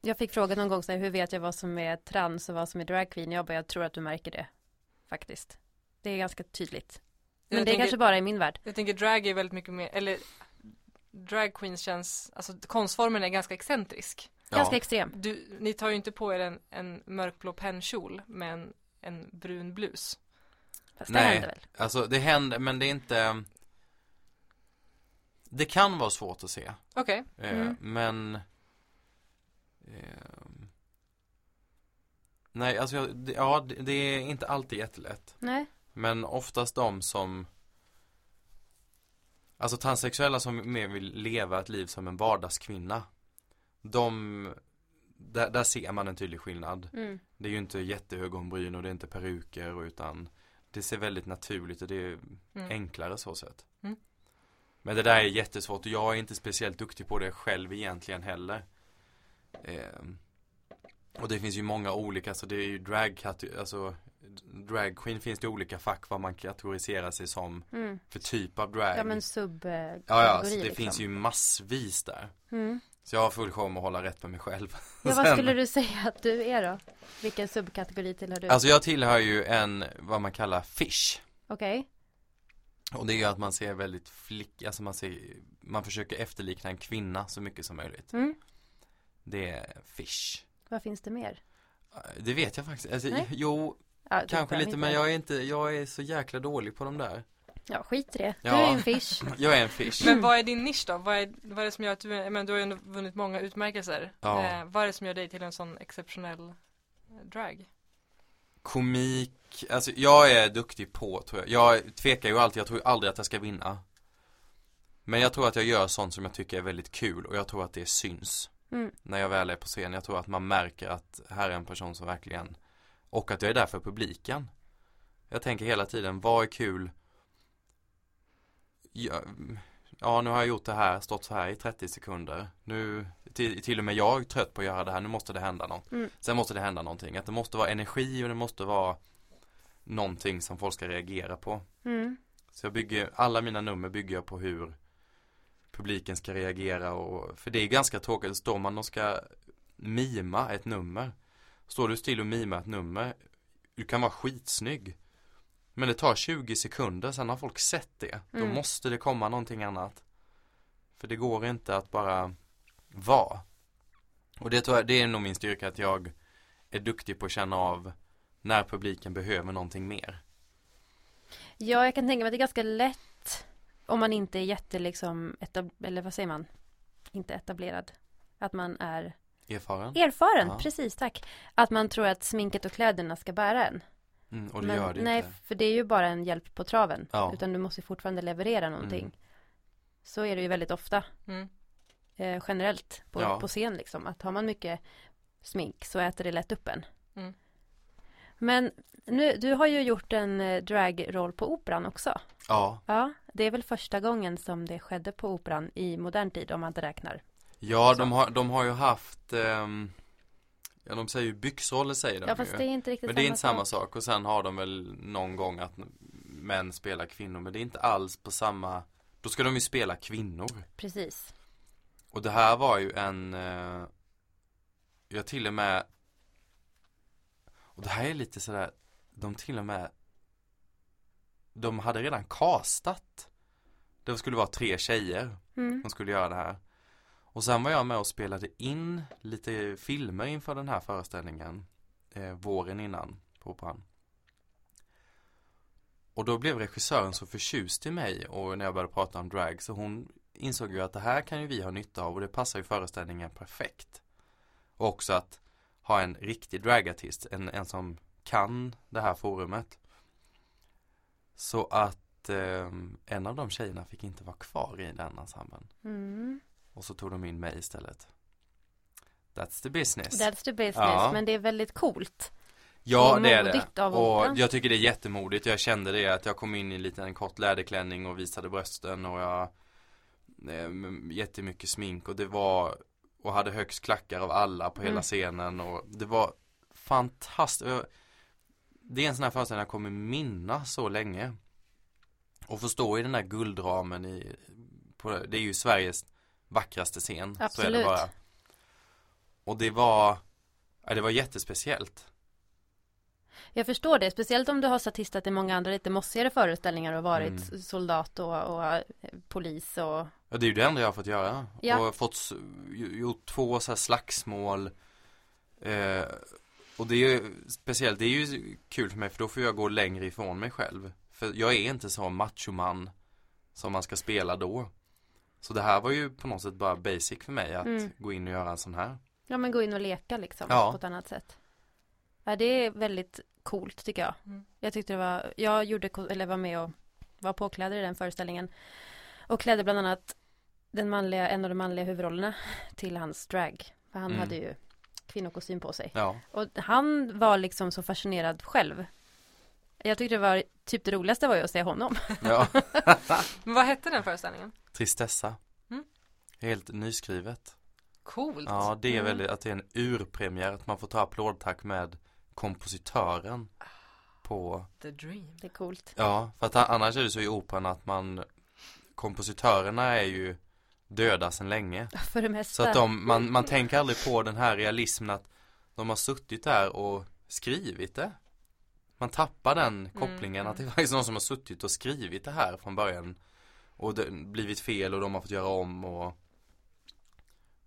jag fick frågan någon gång så här, hur vet jag vad som är trans och vad som är dragqueen? Jag bara, jag tror att du märker det. Faktiskt. Det är ganska tydligt. Men Jag det är tänker- kanske bara i min värld. Jag tänker drag är väldigt mycket mer, eller drag queens känns, alltså konstformen är ganska excentrisk. Ganska Ja. extrem. Du, ni tar ju inte på er en, en mörkblå pennkjol med en, en brun blus. Fast det Nej. händer väl. Alltså det händer men det är inte Det kan vara svårt att se Okej. eh, Mm. Men ehm, Nej alltså det, ja det, det är inte alltid jättelätt Nej. Men oftast de som Alltså transsexuella som mer vill leva ett liv som en vardagskvinna De där, där ser man en tydlig skillnad Mm. Det är ju inte jätteögonbryn och det är inte peruker utan Det ser väldigt naturligt och det är Mm. enklare så sett. Mm. Men det där är jättesvårt och jag är inte speciellt duktig på det själv egentligen heller. Ehm, och det finns ju många olika, så det är ju drag, alltså drag queen finns det olika fack vad man kategoriserar sig som Mm. för typ av drag. Ja men sub eh, ja, ja, så det liksom. finns ju massvis där. Mm. Så jag har full show med att hålla rätt på mig själv. Ja, vad skulle du säga att du är då? Vilken subkategori tillhör du? Alltså jag tillhör ju en, vad man kallar fish. Okej. Och det är ju att man ser väldigt flick, alltså man ser, man försöker efterlikna en kvinna så mycket som möjligt. Mm. Det är fish. Vad finns det mer? Det vet jag faktiskt, alltså, jo, Ja, du kanske lite men jag är inte, jag är så jäkla dålig på de där. Ja, skit i det. Du Ja. är en fish. Jag är en fish. Men vad är din nisch då? Vad är, vad är det som gör att du, men du har ju ändå vunnit många utmärkelser. Ja. Eh, vad är det som gör dig till en sån exceptionell eh, drag? Komik, alltså jag är duktig på tror jag. Jag tvekar ju alltid, jag tror ju aldrig att jag ska vinna. Men jag tror att jag gör sånt som jag tycker är väldigt kul och jag tror att det syns. Mm. När jag väl är på scen. Jag tror att man märker att här är en person som verkligen Och att jag är där för publiken. Jag tänker hela tiden, vad är kul? Ja, ja nu har jag gjort det här, stått så här i 30 sekunder. Nu, till, till och med jag är trött på att göra det här, nu måste det hända något. Mm. Sen måste det hända någonting. Att det måste vara energi och det måste vara någonting som folk ska reagera på. Mm. Så jag bygger, alla mina nummer bygger jag på hur publiken ska reagera och, för det är ganska tråkigt, står man och ska mima ett nummer. Står du still och mimar ett nummer, du kan vara skitsnygg. Men det tar 20 sekunder, sen har folk sett det. Då Mm. måste det komma någonting annat. För det går inte att bara vara. Och det tror jag, det är nog min styrka att jag är duktig på att känna av när publiken behöver någonting mer. Ja, jag kan tänka mig att det är ganska lätt om man inte är jätte liksom, eller vad säger man? Inte etablerad. Att man är Erfaren? erfaren, Ja. precis tack. Att man tror att sminket och kläderna ska bära en. Mm, och det Men gör det nej, inte. för det är ju bara en hjälp på traven. Ja. Utan du måste fortfarande leverera någonting. Mm. Så är det ju väldigt ofta. Mm. Eh, generellt på, Ja. på scen liksom. Att har man mycket smink så äter det lätt upp en. Mm. Men nu, du har ju gjort en eh, dragroll på operan också. Ja, Ja, det är väl första gången som det skedde på operan i modern tid om man inte räknar. Ja Så. de, har, de har ju haft ehm, Ja de säger ju byxroller säger de Ja, fast ju. det är inte riktigt Men det är inte samma sak och sen har de väl någon gång att män spelar kvinnor men det är inte alls på samma Då ska de ju spela kvinnor Precis. Och det här var ju en eh, Jag till och med Och det här är lite sådär De till och med De hade redan castat Det skulle vara tre tjejer Mm. som skulle göra det här och sen var jag med och spelade in lite filmer inför den här föreställningen eh, Våren innan på Operan Och då blev regissören så förtjust i mig och när jag började prata om drag så hon insåg ju att det här kan ju vi ha nytta av och det passar ju föreställningen perfekt. Och också att ha en riktig dragartist, en, en som kan det här forumet. Så att eh, en av de tjejerna fick inte vara kvar i den ensemblen. Mm. Och så tog de in mig istället. That's the business. That's the business, Ja. men det är väldigt coolt. Ja det är det. av Och Operan. jag tycker det är jättemodigt. Jag kände det att jag kom in i en liten kort läderklänning och visade brösten och jag eh, jättemycket smink och det var och hade högst klackar av alla på hela Mm. scenen och det var fantastiskt. Det är en sån här föreställning jag kommer minnas så länge. Och få stå i den där guldramen i, på, det är ju Sveriges vackraste scen. Så är det Absolut. bara. Och det var, ja, det var jättespeciellt. Jag förstår det, speciellt om du har statistat i många andra lite mossigare föreställningar och varit Mm. soldat och, och eh, polis och Ja det är ju det enda jag har fått göra. Ja. Och fått gjort två så här slagsmål. Eh, och det är ju speciellt, det är ju kul för mig för då får jag gå längre ifrån mig själv. För jag är inte så machoman som man ska spela då. Så det här var ju på något sätt bara basic för mig att Mm. gå in och göra en sån här. ja men gå in och leka liksom Ja. på ett annat sätt. Ja det är väldigt coolt tycker jag. Mm. Jag tyckte det var, jag gjorde, eller var med och var påklädd i den föreställningen. Och klädde bland annat den manliga, en av de manliga huvudrollerna till hans drag. För han Mm. hade ju kvinnokostym på sig. Ja. Och han var liksom så fascinerad själv. Jag tyckte det var, typ det roligaste var ju att se honom. ja. Men vad hette den föreställningen? Tristessa. Mm. Helt nyskrivet. Coolt. Ja, det är Mm. väldigt, att det är en urpremiär, att man får ta applådtack med kompositören på The Dream. Det är coolt. Ja, för att annars är det så i operan att man Kompositörerna är ju döda sedan länge För det mesta. Så att de, man, man tänker aldrig på den här realismen att de har suttit där och skrivit det Man tappar den kopplingen Mm. att det är faktiskt någon som har suttit och skrivit det här från början Och det blivit fel och de har fått göra om och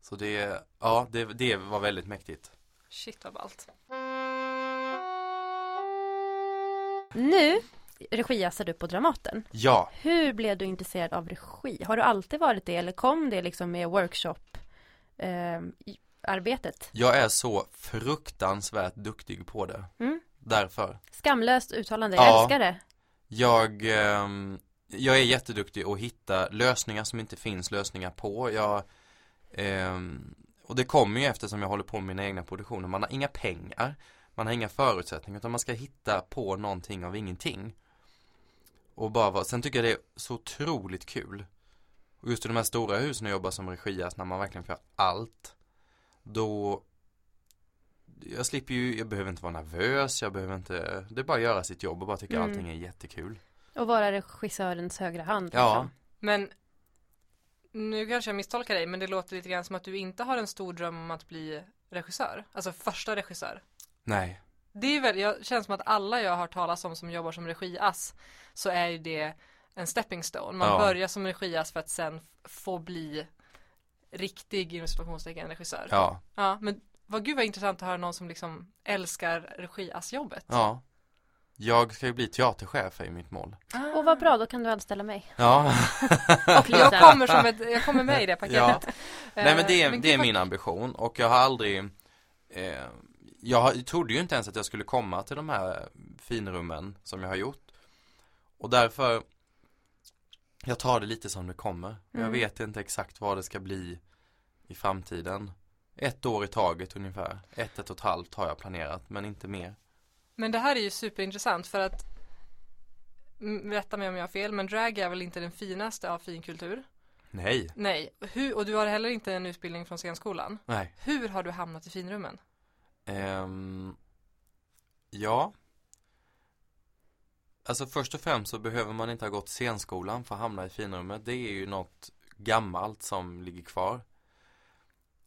Så det, ja det, det var väldigt mäktigt Shit vad ballt. Nu regiassar du på Dramaten. Ja, Hur blev du intresserad av regi? Har du alltid varit det eller kom det liksom med workshop eh, arbetet? jag är så fruktansvärt duktig på det Mm. Därför Skamlöst uttalande, jag Ja. älskar det. Jag, ehm, jag är jätteduktig att hitta lösningar som inte finns lösningar på. Jag, ehm, och det kommer ju eftersom jag håller på med mina egna produktioner. Man har inga pengar, man har inga förutsättningar utan man ska hitta på någonting av ingenting. Och bara vara, sen tycker jag det är så otroligt kul. Och just i de här stora husen och jobbar som regias när man verkligen får allt. Då jag slipper ju, jag behöver inte vara nervös, jag behöver inte, det är bara att göra sitt jobb och bara tycka Mm. allting är jättekul. Och vara regissörens högra hand. Ja. liksom. Men nu kanske jag misstolkar dig men det låter lite grann som att du inte har en stor dröm om att bli regissör. Alltså första regissör. Nej. Det är väl, jag känns som att alla jag har hört talas om som jobbar som regiass så är ju det en stepping stone. Man Ja. börjar som regiass för att sen få bli riktig inom situationstecken regissör. Ja. Ja, men vad gud vad intressant att höra någon som liksom älskar regiassjobbet. Ja. Jag ska ju bli teaterchef i mitt mål. Och vad bra, då kan du anställa mig. Ja. Och. Jag kommer som ett, jag kommer med i det paketet. Ja. Nej men det, Eh, är, gud det är min ambition och jag har aldrig eh, Jag trodde ju inte ens att jag skulle komma till de här finrummen som jag har gjort Och därför Jag tar det lite som det kommer Jag Mm. vet inte exakt vad det ska bli I framtiden Ett år i taget ungefär Ett, ett och ett halvt har jag planerat men inte mer Men det här är ju superintressant för att Rätta mig om jag har fel men drag är väl inte den finaste av finkultur? Nej, Nej, hur, och du har heller inte en utbildning från scenskolan. nej Hur har du hamnat i finrummen? Ehm, ja. Alltså först och främst så behöver man inte ha gått scenskolan för att hamna i finrummet. Det är ju något gammalt som ligger kvar.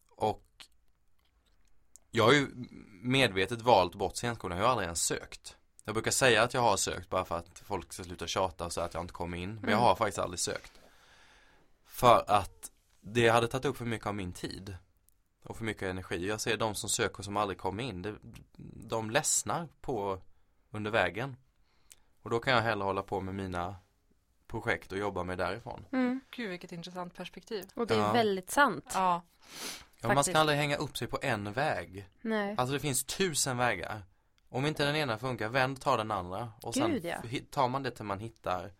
Och jag har ju medvetet valt bort scenskolan, jag har aldrig ens sökt. Jag brukar säga att jag har sökt bara för att folk ska sluta tjata och säga att jag inte kommer in. Men jag Mm. har faktiskt aldrig sökt. För att det hade tagit upp för mycket av min tid. Och för mycket energi. Jag ser de som söker som aldrig kommer in. Det, de ledsnar på under vägen. Och då kan jag hellre hålla på med mina projekt och jobba med därifrån. Mm. Gud vilket intressant perspektiv. Och det är Ja. väldigt sant. Ja, Ja, man ska aldrig hänga upp sig på en väg. Nej. Alltså det finns tusen vägar. Om inte den ena funkar, vänd ta den andra. Och sen Gud, ja. hi- tar man det till man hittar.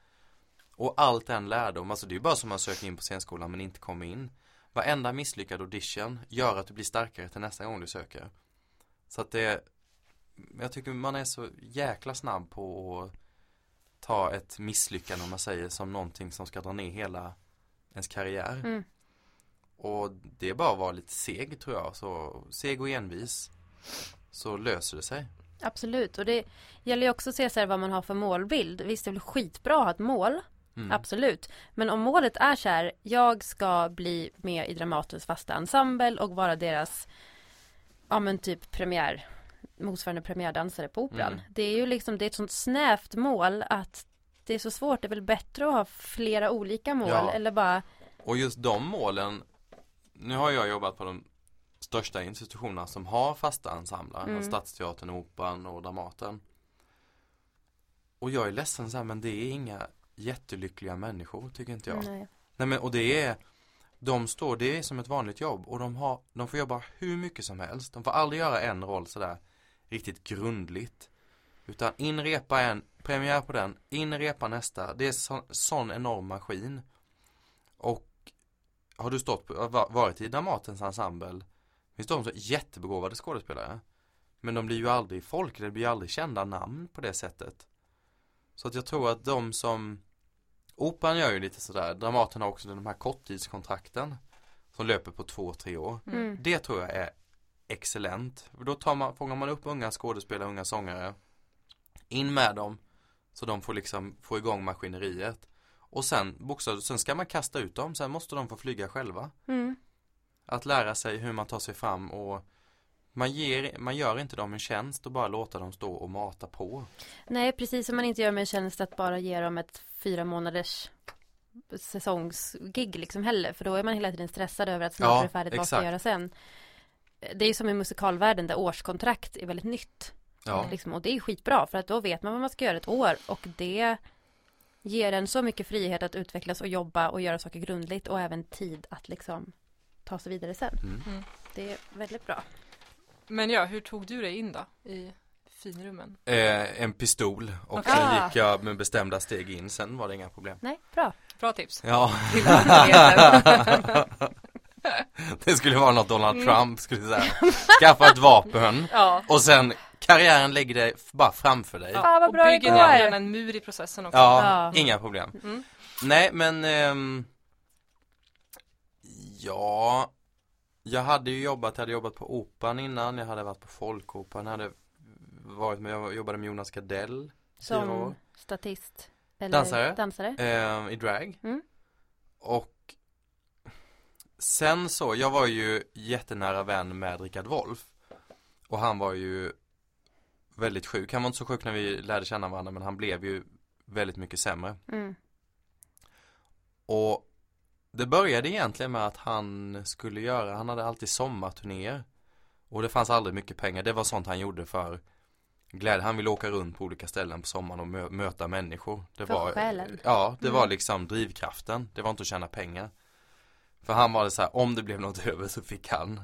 Och allt den lärdom, alltså det är ju bara som man söker in på scenskolan men inte kommer in. Varenda misslyckad audition gör att du blir starkare till nästa gång du söker. Så att det, jag tycker man är så jäkla snabb på att ta ett misslyckande om man säger som någonting som ska dra ner hela ens karriär. Mm. Och det är bara att vara lite seg tror jag. Så seg och envis. Så löser det sig. Absolut. Och det gäller ju också att se så här vad man har för målbild. Visst, det är väl skitbra att ha ett mål. Mm. Absolut. Men om målet är så här, jag ska bli med i Dramatens fasta ensemble och vara deras, ja men typ premiär, motsvarande premiärdansare på Operan. Mm. Det är ju liksom, det är ett sånt snävt mål att det är så svårt. Det är väl bättre att ha flera olika mål Ja. eller bara, Och just de målen. Nu har jag jobbat på de största institutionerna som har fasta ensembler. Mm. Mm. Stadsteatern, Operan och Dramaten. Och jag är ledsen så här, men det är inga jättelyckliga människor tycker inte jag. nej. Nej men och det är De står, det är som ett vanligt jobb och de har De får jobba hur mycket som helst De får aldrig göra en roll sådär Riktigt grundligt Utan inrepa en Premiär på den Inrepa nästa Det är så, sån enorm maskin Och Har du stått varit i Dramatens ensemble? Finns de som är jättebegåvade skådespelare. Men de blir ju aldrig folk Det blir aldrig kända namn på det sättet. Så att jag tror att de som Operan gör ju lite sådär, Dramaten har också de här korttidskontrakten Som löper på två, tre år. Mm. Det tror jag är excellent. För Då tar man, fångar man upp unga skådespelare, unga sångare In med dem Så de får liksom få igång maskineriet Och sen bokstavligt, sen ska man kasta ut dem Sen måste de få flyga själva Mm. Att lära sig hur man tar sig fram och man, ger, man gör inte dem en tjänst och bara låta dem stå och mata på Nej, precis som man inte gör med en tjänst att bara ge dem ett fyra månaders säsongsgig liksom heller. För då är man hela tiden stressad över att snart Ja, är det färdigt, vad ska jag göra sen? Det är ju som i musikalvärlden där årskontrakt är väldigt nytt. Ja, Liksom, och det är skitbra för att då vet man vad man ska göra ett år och det ger en så mycket frihet att utvecklas och jobba och göra saker grundligt och även tid att liksom ta sig vidare sen. mm. Mm. Det är väldigt bra. Men ja, hur tog du dig in då i finrummen? eh, En pistol och Okej. sen Ah. gick jag med bestämda steg in Sen var det inga problem Nej, bra. Bra tips. Ja. Det skulle vara något Donald Mm. Trump skulle säga Skaffa ett vapen ja. och sen karriären lägger dig bara framför dig ja. Vad och bra det bygger gärna en mur i processen också. Ja, Ja. inga problem Mm. Nej men ehm, Ja Jag hade ju jobbat, jag hade jobbat på Operan innan, jag hade varit på Folkoperan, jag hade varit med, jag jobbade med Jonas Gardell Som år. statist. Eller Dansare. dansare. eh, i drag Mm. Och Sen så, jag var ju jättenära vän med Rickard Wolff Och han var ju väldigt sjuk, han var inte så sjuk när vi lärde känna varandra men han blev ju väldigt mycket sämre. Mm. Och det började egentligen med att han skulle göra, han hade alltid sommarturnéer. Och det fanns aldrig mycket pengar, det var sånt han gjorde för glädje, han ville åka runt på olika ställen på sommaren och mö- möta människor. Det För var, själen. Ja, det Mm. var liksom drivkraften, det var inte att tjäna pengar. För han var det så här, om det blev något över så fick han.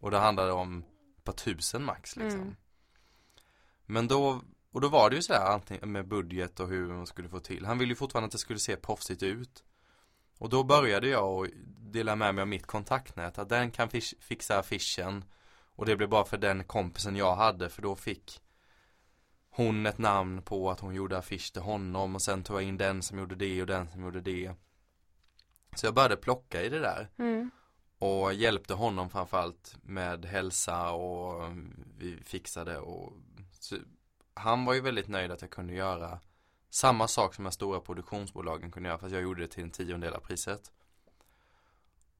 Och det handlade om ett par tusen max liksom. Mm. Men då, och då var det ju sådär antingen med budget och hur man skulle få till. Han ville ju fortfarande att det skulle se proffsigt ut. Och då började jag att dela med mig av mitt kontaktnät Att den kan fixa affischen. Och det blev bara för den kompisen jag hade för då fick Hon ett namn på att hon gjorde affisch till honom. Och sen tog jag in den som gjorde det och den som gjorde det. Så jag började plocka i det där. Mm. och hjälpte honom framförallt med hälsa och vi fixade och så, han var ju väldigt nöjd att jag kunde göra samma sak som de stora produktionsbolagen kunde göra fast jag gjorde det till en tiondel av priset.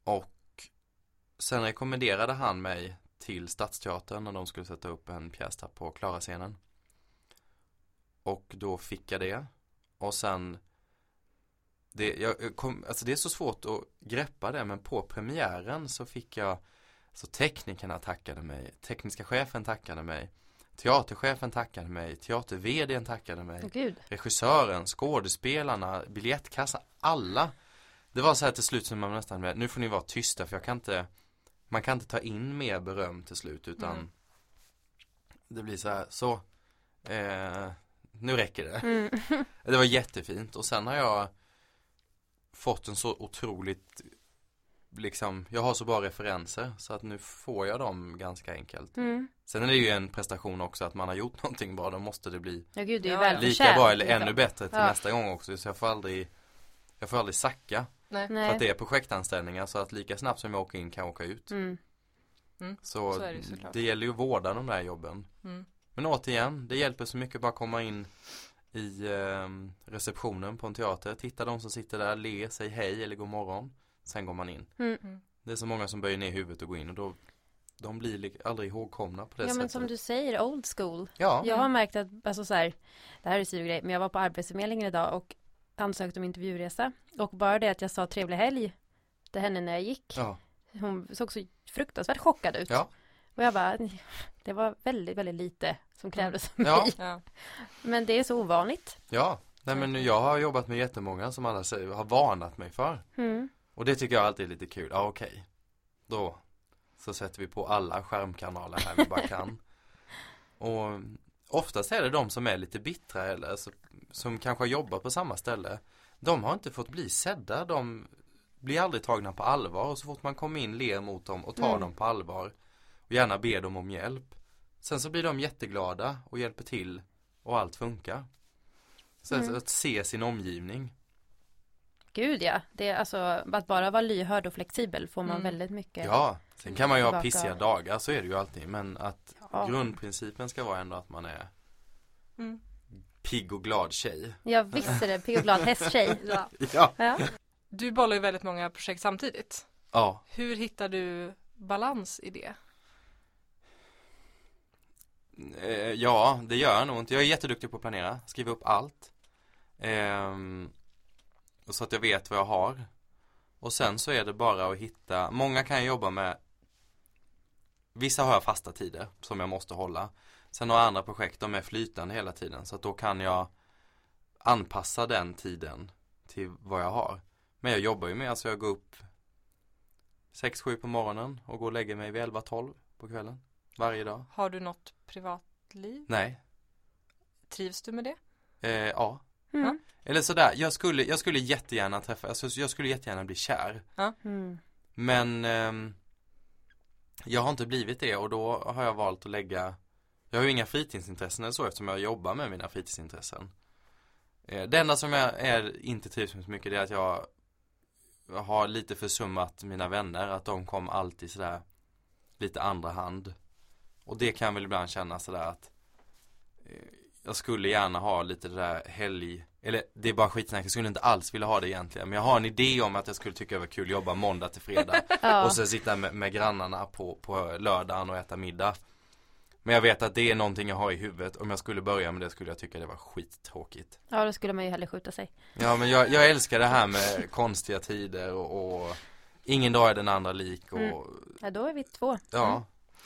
Och sen rekommenderade han mig till Stadsteatern när de skulle sätta upp en pjäs där på Klara-scenen. Och då fick jag det. Och sen det, jag kom, alltså det är så svårt att greppa det men på premiären så fick jag Så teknikerna tackade mig, tekniska chefen tackade mig Teaterchefen tackade mig, teater tackade mig Gud. Regissören, skådespelarna, biljettkassan, alla Det var så här till slut som man nästan med, nu får ni vara tysta för jag kan inte Man kan inte ta in mer beröm till slut utan Mm. Det blir så här, så eh, Nu räcker det Mm. Det var jättefint och sen har jag Fått en så otroligt Liksom, jag har så bra referenser så att nu får jag dem ganska enkelt Mm. Sen är det ju en prestation också att man har gjort någonting bra, då måste det bli Ja gud, det är Ja, lika bra eller liksom. ännu bättre till Ja. nästa gång också så jag får aldrig Jag får aldrig sacka Nej. för att det är projektanställningar så att lika snabbt som jag åker in kan jag åka ut Mm. Så, så är det det gäller ju att vårda de där jobben Mm. Men återigen, det hjälper så mycket bara komma in i eh, receptionen på en teater, titta de som sitter där, le, säg hej eller god morgon Sen går man in Mm. Det är så många som böjer ner huvudet och går in och då De blir li- aldrig ihågkomna på det Ja men sättet som du säger, old school. Ja, Jag har märkt att, alltså så här, det här är en grej, men jag var på Arbetsförmedlingen idag och ansökte om intervjuresa. Och bara det att jag sa trevlig helg till henne när jag gick. ja, Hon såg så fruktansvärt chockad ut. ja, Och jag bara, det var väldigt, väldigt lite som krävdes av mig. Ja. Men det är så ovanligt. ja Nej men jag har jobbat med jättemånga som alla har varnat mig för Mm. Och det tycker jag alltid är lite kul, ja okej. Då Så sätter vi på alla skärmkanaler här vi bara kan. Och Oftast är det de som är lite bittra eller som kanske har jobbat på samma ställe. De har inte fått bli sedda, de blir aldrig tagna på allvar. Och så fort man kommer in ler mot dem och tar Mm. dem på allvar. Och gärna ber dem om hjälp. Sen så blir de jätteglada och hjälper till och allt funkar. Så Mm. att se sin omgivning Gud ja, det är alltså att bara vara lyhörd och flexibel får man Mm. väldigt mycket. Ja, sen kan man ju ha Tillbaka. pissiga dagar, så är det ju alltid Men att Ja. grundprincipen ska vara ändå att man är Mm. pigg och glad tjej Ja visst är det, pigg och glad hästtjej. Ja. Ja, Ja. Du bollar ju väldigt många projekt samtidigt. ja Hur hittar du balans i det? Eh, Ja, det gör jag nog inte. Jag är jätteduktig på att planera, skriva upp allt. Och så att jag vet vad jag har. Och sen så är det bara att hitta, många kan jag jobba med Vissa har jag fasta tider som jag måste hålla. Sen har jag andra projekt, de är flytande hela tiden. Så att då kan jag anpassa den tiden till vad jag har. Men jag jobbar ju med, alltså jag går upp 6-7 på morgonen och går och lägger mig vid 11-12 på kvällen. Varje dag. Har du något privatliv? Nej, Trivs du med det? Eh, ja. Mm. Eller sådär, jag skulle, jag skulle jättegärna träffa, alltså jag skulle jättegärna bli kär. Mm. Men ehm, jag har inte blivit det och då har jag valt att lägga Jag har ju inga fritidsintressen eller så eftersom jag jobbar med mina fritidsintressen. Eh, det enda som jag är, inte trivs med så mycket det är att jag jag har lite försummat mina vänner, att de kom alltid sådär lite andra hand. Och det kan väl ibland kännas sådär att eh, jag skulle gärna ha lite det där helg Eller det är bara skitsnack, jag skulle inte alls vilja ha det egentligen Men jag har en idé om att jag skulle tycka det var kul att jobba måndag till fredag Ja. Och så sitta med, med grannarna på, på lördagen och äta middag Men jag vet att det är någonting jag har i huvudet Om jag skulle börja med det skulle jag tycka det var skittråkigt ja, då skulle man ju hellre skjuta sig. Ja men jag, jag älskar det här med konstiga tider och, och Ingen dag är den andra lik och Mm. Ja, då är vi två. Ja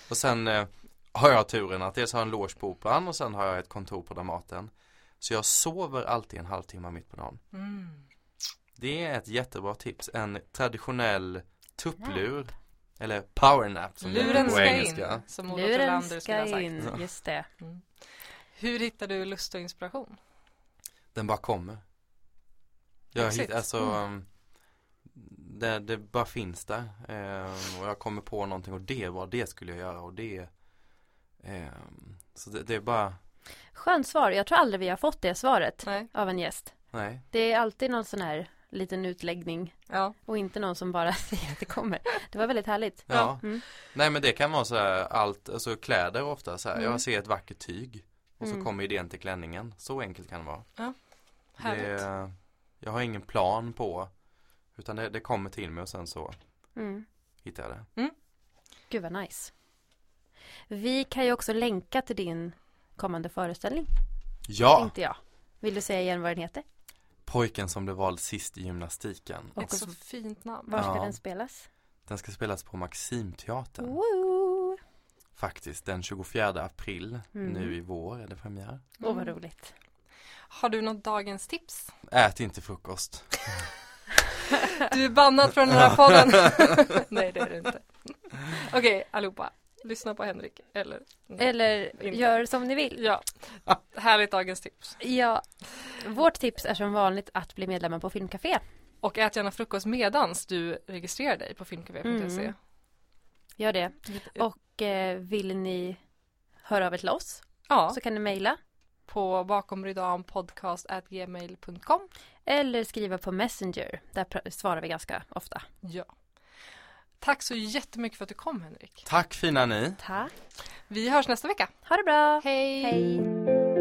Och sen eh, har jag turen att dels har jag en loge på Operan och sen har jag ett kontor på Dramaten Så jag sover alltid en halvtimme mitt på dagen Mm. Det är ett jättebra tips, en traditionell tupplur Eller powernap som det Luren heter på ska engelska in, som Olof Luren Olander skulle ha ska sagt. in, just det. Mm. Hur hittar du lust och inspiration? Den bara kommer Jag hittar, alltså Mm. det, det bara finns där eh, Och jag kommer på någonting och det var det skulle jag göra och det Så det, det är bara Skönt svar. Jag tror aldrig vi har fått det svaret Nej. av en gäst. Nej Det är alltid någon sån här liten utläggning Ja. och inte någon som bara säger att det kommer. Det var väldigt härligt. Ja, Mm. nej men det kan vara så här allt, alltså kläder ofta så här. Mm. Jag ser ett vackert tyg och så Mm. kommer idén till klänningen. Så enkelt kan det vara. Härligt. Det, jag har ingen plan på utan det, det kommer till mig och sen så Mm. hittar jag det. Gud vad nice. Vi kan ju också länka till din kommande föreställning, Ja, tänkte jag. Vill du säga igen vad den heter? pojken som blev vald sist i gymnastiken. Och Ett så fint namn. var ska Ja. den spelas? Den ska spelas på Maximteatern. Woo! Faktiskt den 24 april Mm. nu i vår är det premiär. Åh vad Mm. roligt. Har du något dagens tips? Ät inte frukost. Du är bannad från den här podden. Nej det är du inte. Okej allihopa, lyssna på Henrik. Eller, Eller Inte. gör som ni vill. ja, härligt dagens tips. Ja, vårt tips är som vanligt att bli medlemmar på Filmcafé. Och ät gärna frukost medans du registrerar dig på filmcafé.se. Mm. Gör det. Och eh, vill ni höra av er till oss Ja, så kan ni mejla på bakomrydampodcast.gmail.com eller skriva på Messenger. Där svarar vi ganska ofta. Ja. Tack så jättemycket för att du kom Henrik. Tack fina ni. Tack. Vi hörs nästa vecka. Ha det bra. Hej! Hej.